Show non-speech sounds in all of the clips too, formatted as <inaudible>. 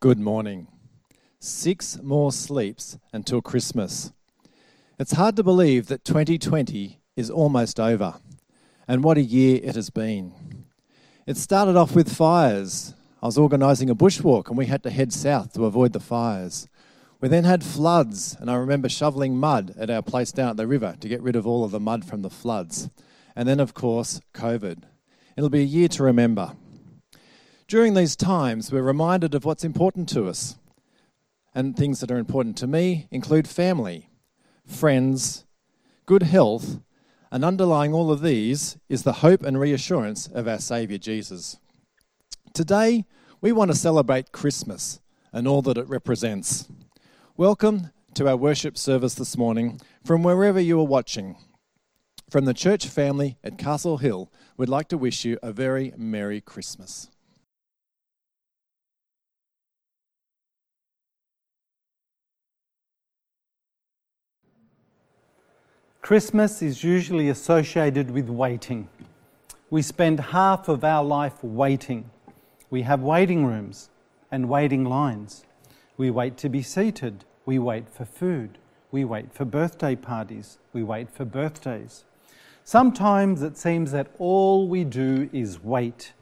Good morning. Six more sleeps until Christmas. It's hard to believe that 2020 is almost over, and what a year it has been. It started off with fires. I was organising a bushwalk and we had to head south to avoid the fires. We then had floods, and I remember shoveling mud at our place down at the river to get rid of all of the mud from the floods. And then, of course, COVID. It'll be a year to remember. During these times, we're reminded of what's important to us. And things that are important to me include family, friends, good health, and underlying all of these is the hope and reassurance of our Saviour Jesus. Today, we want to celebrate Christmas and all that it represents. Welcome to our worship service this morning from wherever you are watching. From the church family at Castle Hill, we'd like to wish you a very Merry Christmas. Christmas is usually associated with waiting. We spend half of our life waiting. We have waiting rooms and waiting lines. We wait to be seated. We wait for food. We wait for birthday parties. We wait for birthdays. Sometimes it seems that all we do is wait.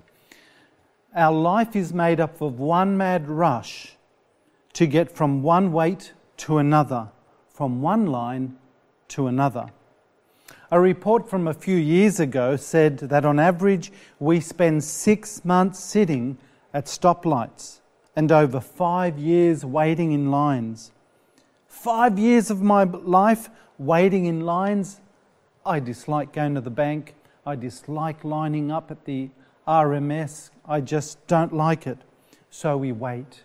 Our life is made up of one mad rush to get from one wait to another, from one line to another. A report from a few years ago said that on average we spend six months sitting at stoplights and over five years waiting in lines. Five years of my life waiting in lines. I dislike going to the bank. I dislike lining up at the RMS. I just don't like it. So we wait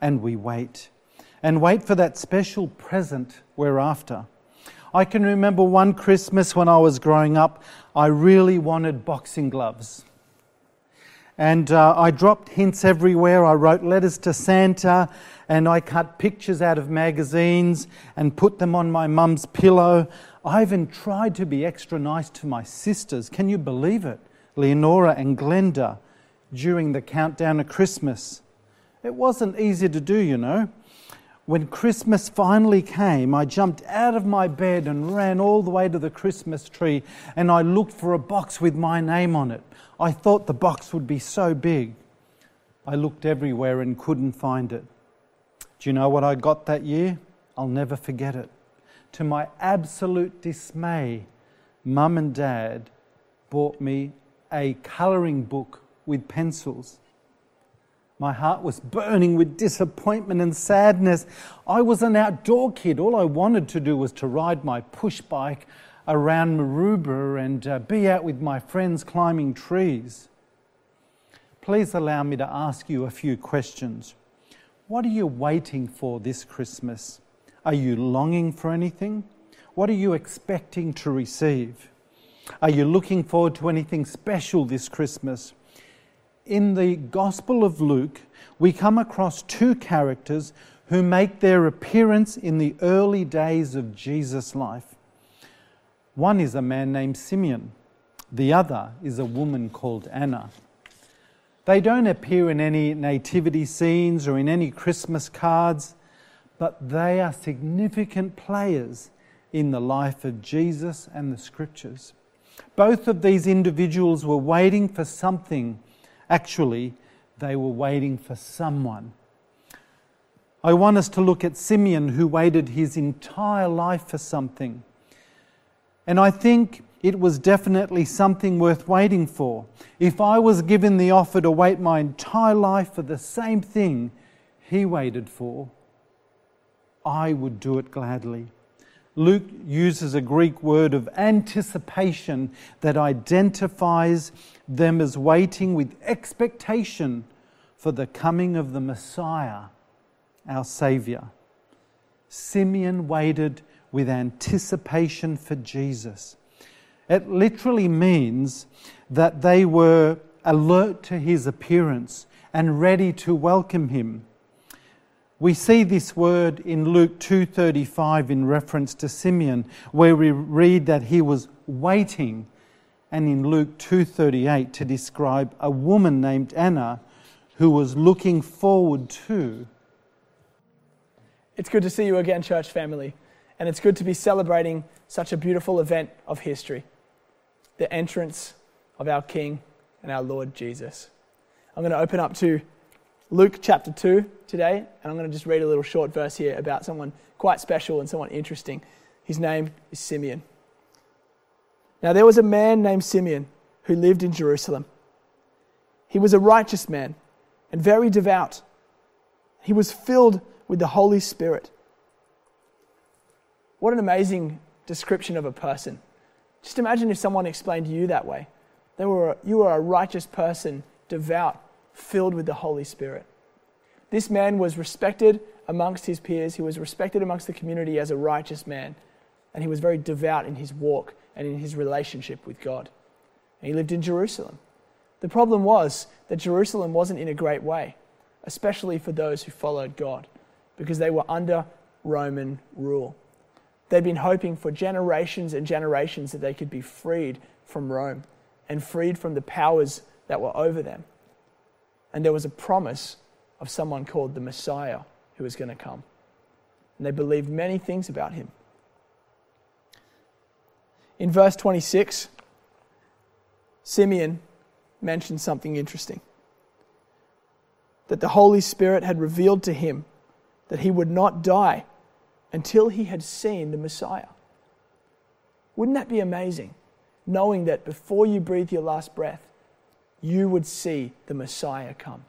and we wait and wait for that special present we're after. I can remember one Christmas when I was growing up, I really wanted boxing gloves. And uh, I dropped hints everywhere. I wrote letters to Santa and I cut pictures out of magazines and put them on my mum's pillow. I even tried to be extra nice to my sisters. Can you believe it? Leonora and Glenda during the countdown of Christmas. It wasn't easy to do, you know. When Christmas finally came, I jumped out of my bed and ran all the way to the Christmas tree and I looked for a box with my name on it. I thought the box would be so big. I looked everywhere and couldn't find it. Do you know what I got that year? I'll never forget it. To my absolute dismay, Mum and Dad bought me a colouring book with pencils. My heart was burning with disappointment and sadness. I was an outdoor kid. All I wanted to do was to ride my push bike around Maroubra and uh, be out with my friends climbing trees. Please allow me to ask you a few questions. What are you waiting for this Christmas? Are you longing for anything? What are you expecting to receive? Are you looking forward to anything special this Christmas? In the Gospel of Luke, we come across two characters who make their appearance in the early days of Jesus' life. One is a man named Simeon, the other is a woman called Anna. They don't appear in any nativity scenes or in any Christmas cards, but they are significant players in the life of Jesus and the scriptures. Both of these individuals were waiting for something Actually, they were waiting for someone. I want us to look at Simeon, who waited his entire life for something. And I think it was definitely something worth waiting for. If I was given the offer to wait my entire life for the same thing he waited for, I would do it gladly. Luke uses a Greek word of anticipation that identifies them as waiting with expectation for the coming of the Messiah, our Saviour. Simeon waited with anticipation for Jesus. It literally means that they were alert to his appearance and ready to welcome him. We see this word in Luke 2:35 in reference to Simeon where we read that he was waiting and in Luke 2:38 to describe a woman named Anna who was looking forward to. It's good to see you again, church family, and it's good to be celebrating such a beautiful event of history the entrance of our King and our Lord Jesus. I'm going to open up to Luke chapter 2 today, and I'm going to just read a little short verse here about someone quite special and someone interesting. His name is Simeon. Now, there was a man named Simeon who lived in Jerusalem. He was a righteous man and very devout. He was filled with the Holy Spirit. What an amazing description of a person. Just imagine if someone explained to you that way. They were, you were a righteous person, devout, filled with the Holy Spirit. This man was respected amongst his peers. He was respected amongst the community as a righteous man. And he was very devout in his walk and in his relationship with God. And he lived in Jerusalem. The problem was that Jerusalem wasn't in a great way, especially for those who followed God, because they were under Roman rule. They'd been hoping for generations and generations that they could be freed from Rome and freed from the powers that were over them. And there was a promise of someone called the Messiah who was going to come. And they believed many things about him. In verse 26, Simeon mentioned something interesting that the Holy Spirit had revealed to him that he would not die until he had seen the Messiah. Wouldn't that be amazing? Knowing that before you breathe your last breath, you would see the Messiah come.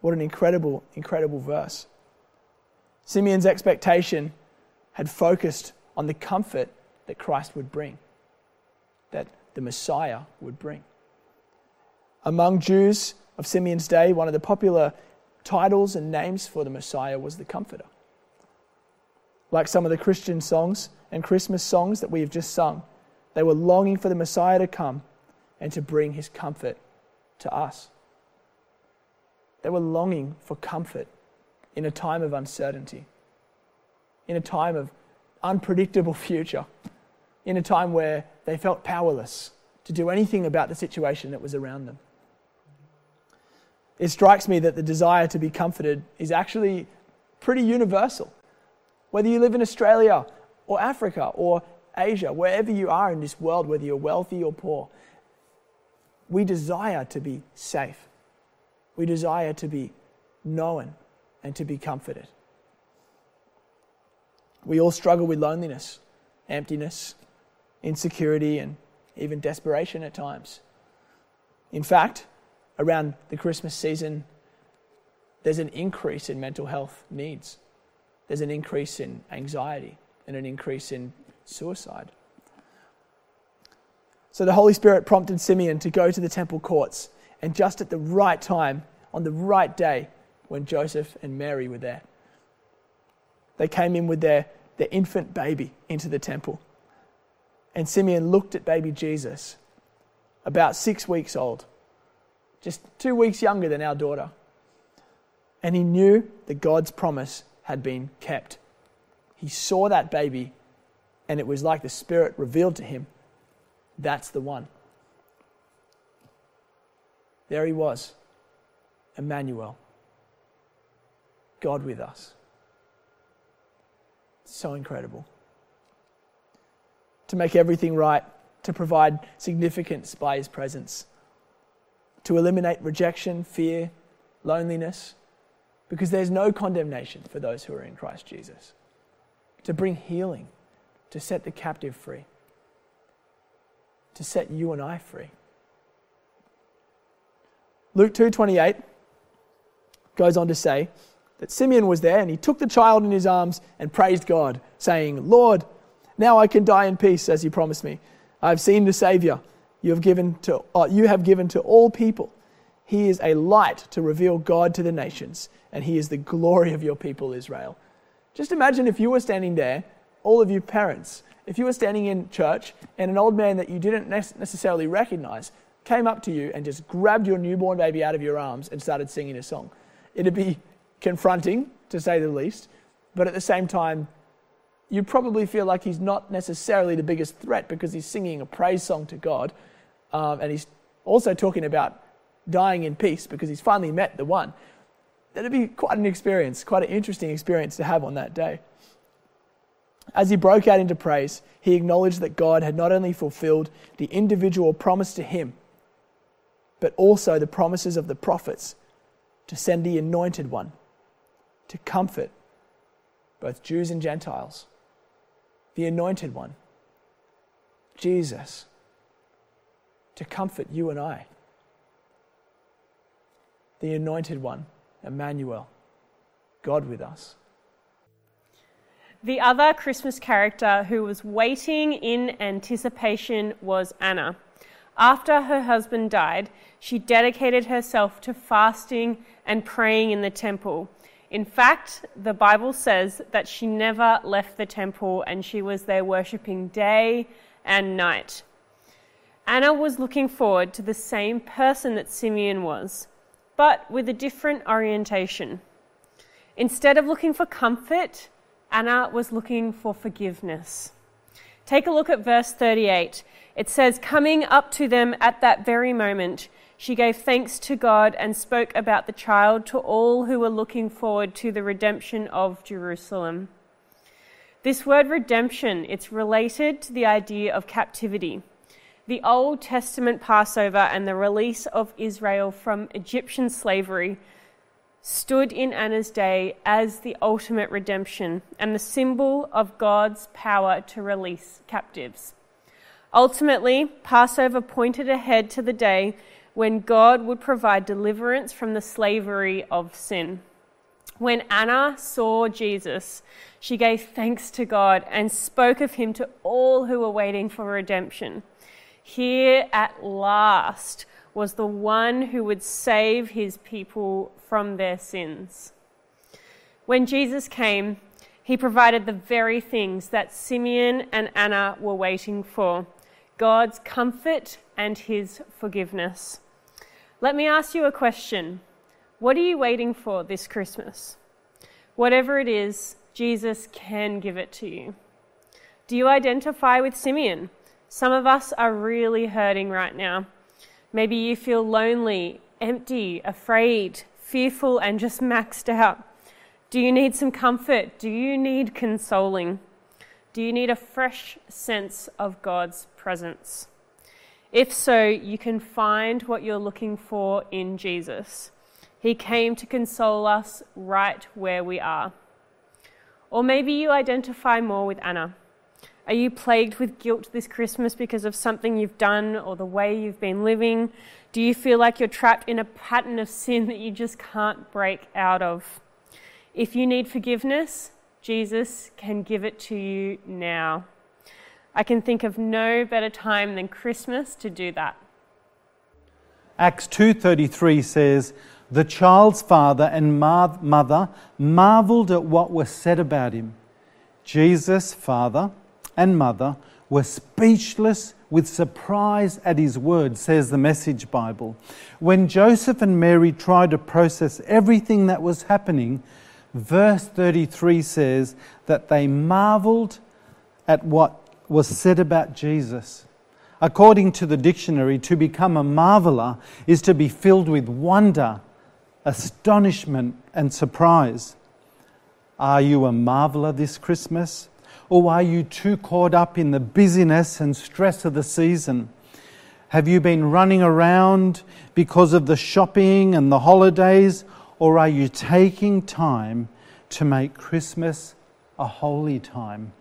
What an incredible, incredible verse. Simeon's expectation had focused on the comfort that Christ would bring, that the Messiah would bring. Among Jews of Simeon's day, one of the popular titles and names for the Messiah was the Comforter. Like some of the Christian songs and Christmas songs that we have just sung, they were longing for the Messiah to come and to bring his comfort to us. They were longing for comfort in a time of uncertainty, in a time of unpredictable <laughs> future, in a time where they felt powerless to do anything about the situation that was around them it strikes me that the desire to be comforted is actually pretty universal. Whether you live in Australia or Africa or Asia, wherever you are in this world, whether you're wealthy or poor, we desire to be safe. We desire to be known and to be comforted. We all struggle with loneliness, emptiness, insecurity, and even desperation at times. In fact, around the Christmas season, there's an increase in mental health needs. There's an increase in anxiety and an increase in suicide. So the Holy Spirit prompted Simeon to go to the temple courts, and just at the right time, on the right day, when Joseph and Mary were there, they came in with their, their infant baby into the temple. And Simeon looked at baby Jesus, about six weeks old, just two weeks younger than our daughter. And he knew that God's promise had been kept. He saw that baby, and it was like the Spirit revealed to him that's the one. There he was, Emmanuel, God with us. So incredible. To make everything right, to provide significance by his presence to eliminate rejection, fear, loneliness, because there's no condemnation for those who are in Christ Jesus. To bring healing, to set the captive free, to set you and I free. Luke 2:28 goes on to say that Simeon was there and he took the child in his arms and praised God, saying, "Lord, now I can die in peace as you promised me. I have seen the Savior." you have given to, uh, you have given to all people. He is a light to reveal God to the nations, and He is the glory of your people, Israel. Just imagine if you were standing there, all of you parents, if you were standing in church and an old man that you didn't necessarily recognize came up to you and just grabbed your newborn baby out of your arms and started singing a song. It'd be confronting, to say the least, but at the same time, you'd probably feel like he's not necessarily the biggest threat because he's singing a praise song to God um, and he's also talking about dying in peace because he's finally met the one. That'd be quite an experience, quite an interesting experience to have on that day. As he broke out into praise, he acknowledged that God had not only fulfilled the individual promise to him, but also the promises of the prophets to send the anointed one to comfort both Jews and Gentiles. The anointed one, Jesus, to comfort you and I. The anointed one, Emmanuel, God with us. The other Christmas character who was waiting in anticipation was Anna. After her husband died, she dedicated herself to fasting and praying in the temple. In fact, the Bible says that she never left the temple and she was there worshipping day and night. Anna was looking forward to the same person that Simeon was, but with a different orientation. Instead of looking for comfort, Anna was looking for forgiveness. Take a look at verse 38. It says, Coming up to them at that very moment, she gave thanks to God and spoke about the child to all who were looking forward to the redemption of Jerusalem. This word redemption, it's related to the idea of captivity. The Old Testament Passover and the release of Israel from Egyptian slavery stood in Anna's day as the ultimate redemption and the symbol of God's power to release captives. Ultimately, Passover pointed ahead to the day when God would provide deliverance from the slavery of sin. When Anna saw Jesus, she gave thanks to God and spoke of him to all who were waiting for redemption. Here at last was the one who would save his people from their sins. When Jesus came, he provided the very things that Simeon and Anna were waiting for God's comfort and his forgiveness. Let me ask you a question What are you waiting for this Christmas? Whatever it is, Jesus can give it to you. Do you identify with Simeon? Some of us are really hurting right now. Maybe you feel lonely, empty, afraid, fearful and just maxed out? Do you need some comfort? Do you need consoling? Do you need a fresh sense of God's presence? If so, you can find what you're looking for in Jesus. He came to console us right where we are. Or maybe you identify more with Anna. Are you plagued with guilt this Christmas because of something you've done or the way you've been living? Do you feel like you're trapped in a pattern of sin that you just can't break out of? If you need forgiveness, Jesus can give it to you now. I can think of no better time than Christmas to do that. Acts 2:33 says, "The child's father and mother marveled at what was said about him. Jesus' father and mother were speechless with surprise at his word, says the Message Bible. When Joseph and Mary tried to process everything that was happening, verse 33 says that they marveled at what was said about Jesus. According to the dictionary, to become a marveler is to be filled with wonder, astonishment, and surprise. Are you a marveler this Christmas? Or are you too caught up in the busyness and stress of the season? Have you been running around because of the shopping and the holidays? Or are you taking time to make Christmas a holy time,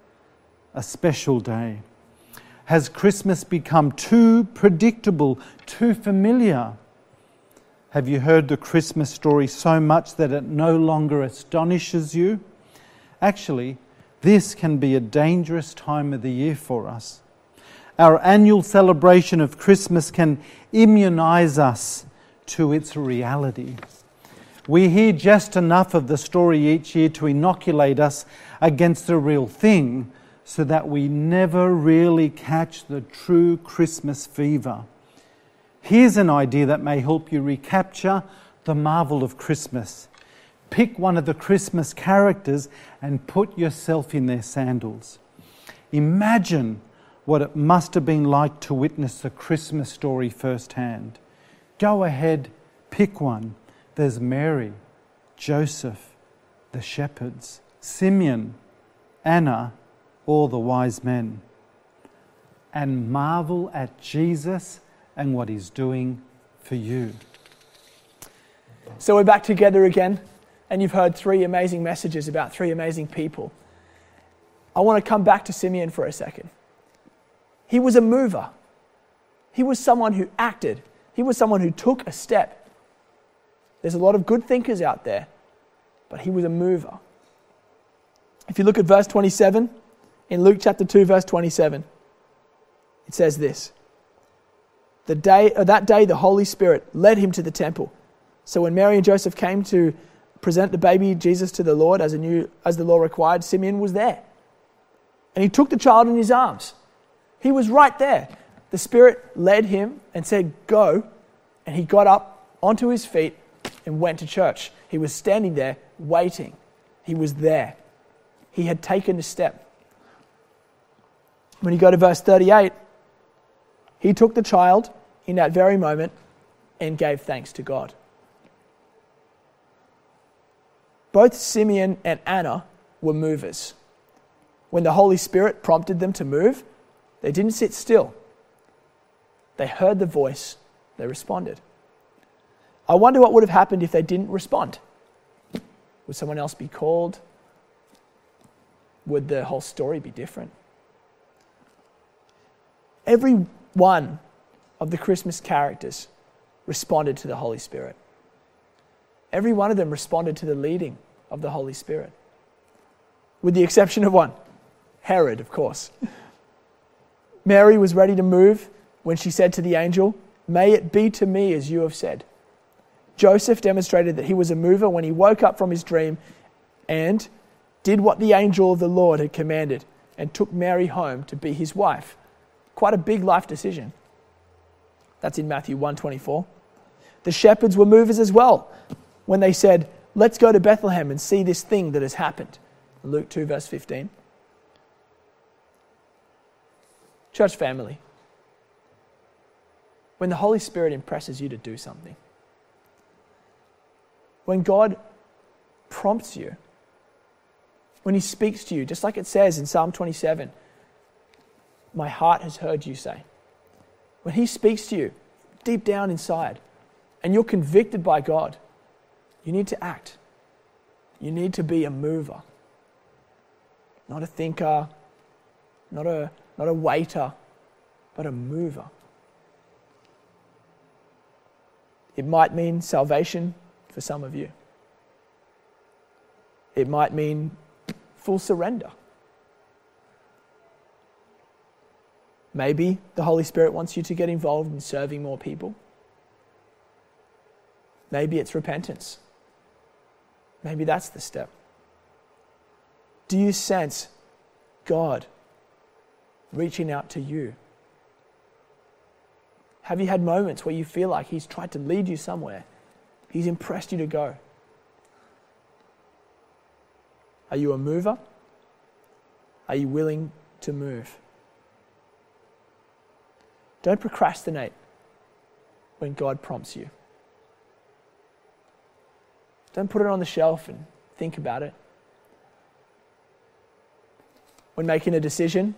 a special day? Has Christmas become too predictable, too familiar? Have you heard the Christmas story so much that it no longer astonishes you? Actually, this can be a dangerous time of the year for us. Our annual celebration of Christmas can immunize us to its reality. We hear just enough of the story each year to inoculate us against the real thing so that we never really catch the true Christmas fever. Here's an idea that may help you recapture the marvel of Christmas pick one of the Christmas characters and put yourself in their sandals. Imagine what it must have been like to witness the Christmas story firsthand. Go ahead, pick one. There's Mary, Joseph, the shepherds, Simeon, Anna, all the wise men. And marvel at Jesus and what he's doing for you. So we're back together again, and you've heard three amazing messages about three amazing people. I want to come back to Simeon for a second. He was a mover, he was someone who acted, he was someone who took a step. There's a lot of good thinkers out there, but he was a mover. If you look at verse 27, in Luke chapter 2, verse 27, it says this the day, uh, That day, the Holy Spirit led him to the temple. So when Mary and Joseph came to present the baby Jesus to the Lord as, a new, as the law required, Simeon was there. And he took the child in his arms. He was right there. The Spirit led him and said, Go. And he got up onto his feet and went to church. He was standing there waiting. He was there. He had taken a step. When you go to verse 38, he took the child in that very moment and gave thanks to God. Both Simeon and Anna were movers. When the Holy Spirit prompted them to move, they didn't sit still. They heard the voice, they responded. I wonder what would have happened if they didn't respond. Would someone else be called? Would the whole story be different? Every one of the Christmas characters responded to the Holy Spirit. Every one of them responded to the leading of the Holy Spirit, with the exception of one Herod, of course. Mary was ready to move when she said to the angel, May it be to me as you have said. Joseph demonstrated that he was a mover when he woke up from his dream and did what the angel of the Lord had commanded and took Mary home to be his wife. Quite a big life decision. That's in Matthew 124. The shepherds were movers as well when they said, Let's go to Bethlehem and see this thing that has happened. Luke 2, verse 15. Church family, when the Holy Spirit impresses you to do something, when God prompts you, when He speaks to you, just like it says in Psalm 27, My heart has heard you say. When He speaks to you deep down inside, and you're convicted by God, you need to act. You need to be a mover, not a thinker, not a, not a waiter, but a mover. It might mean salvation for some of you. It might mean full surrender. Maybe the Holy Spirit wants you to get involved in serving more people. Maybe it's repentance. Maybe that's the step. Do you sense God reaching out to you? Have you had moments where you feel like He's tried to lead you somewhere? He's impressed you to go. Are you a mover? Are you willing to move? Don't procrastinate when God prompts you. Don't put it on the shelf and think about it. When making a decision,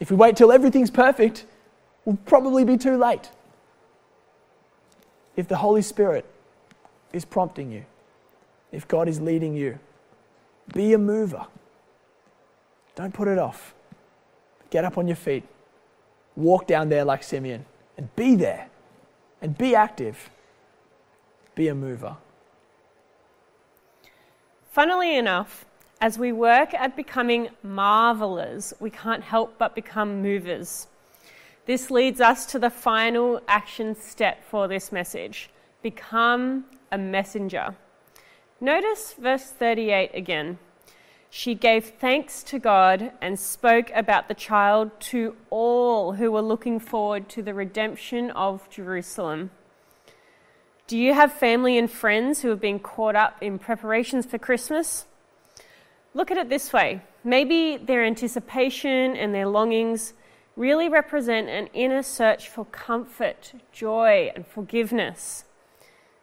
if we wait till everything's perfect, we'll probably be too late. If the Holy Spirit is prompting you, if God is leading you, be a mover. Don't put it off. Get up on your feet. Walk down there like Simeon and be there and be active. Be a mover. Funnily enough, as we work at becoming marvelers, we can't help but become movers. This leads us to the final action step for this message become a messenger. Notice verse 38 again. She gave thanks to God and spoke about the child to all who were looking forward to the redemption of Jerusalem. Do you have family and friends who have been caught up in preparations for Christmas? Look at it this way maybe their anticipation and their longings really represent an inner search for comfort, joy, and forgiveness.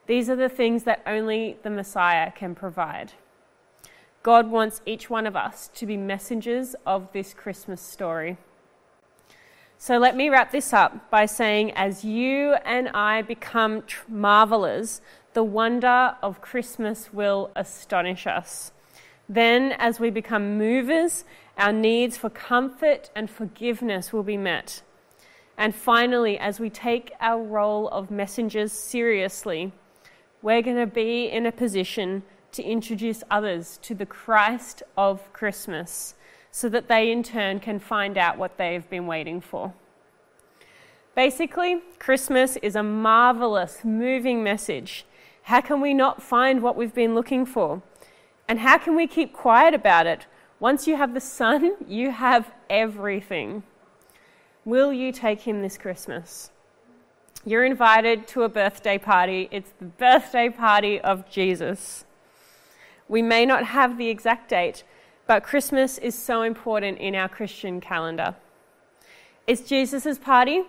These are the things that only the Messiah can provide. God wants each one of us to be messengers of this Christmas story. So let me wrap this up by saying, as you and I become marvelers, the wonder of Christmas will astonish us. Then, as we become movers, our needs for comfort and forgiveness will be met. And finally, as we take our role of messengers seriously, we're going to be in a position to introduce others to the Christ of Christmas so that they in turn can find out what they've been waiting for. Basically, Christmas is a marvelous, moving message. How can we not find what we've been looking for? And how can we keep quiet about it? Once you have the Son, <laughs> you have everything. Will you take him this Christmas? You're invited to a birthday party. It's the birthday party of Jesus. We may not have the exact date, but Christmas is so important in our Christian calendar. It's Jesus' party,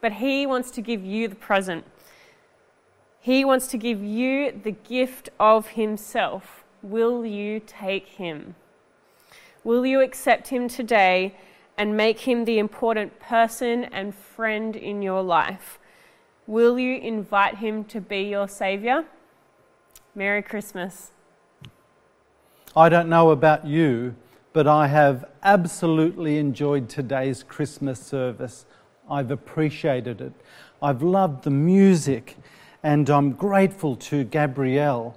but He wants to give you the present. He wants to give you the gift of Himself. Will you take Him? Will you accept Him today and make Him the important person and friend in your life? Will you invite Him to be your Saviour? Merry Christmas. I don't know about you, but I have absolutely enjoyed today's Christmas service. I've appreciated it. I've loved the music, and I'm grateful to Gabrielle,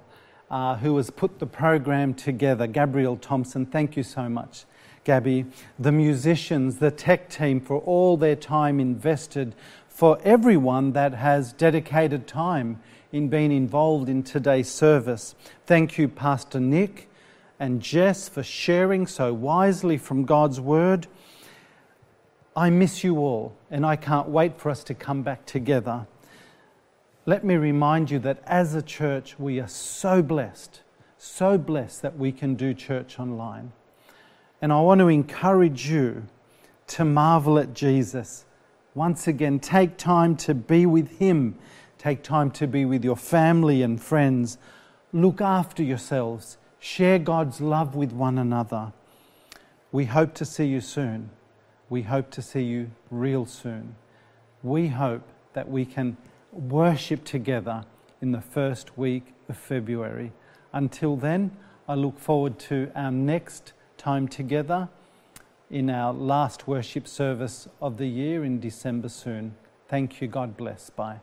uh, who has put the program together. Gabrielle Thompson, thank you so much, Gabby. The musicians, the tech team, for all their time invested, for everyone that has dedicated time in being involved in today's service. Thank you, Pastor Nick and Jess for sharing so wisely from God's Word. I miss you all, and I can't wait for us to come back together. Let me remind you that as a church, we are so blessed, so blessed that we can do church online. And I want to encourage you to marvel at Jesus. Once again, take time to be with Him, take time to be with your family and friends. Look after yourselves Share God's love with one another. We hope to see you soon. We hope to see you real soon. We hope that we can worship together in the first week of February. Until then, I look forward to our next time together in our last worship service of the year in December soon. Thank you. God bless. Bye.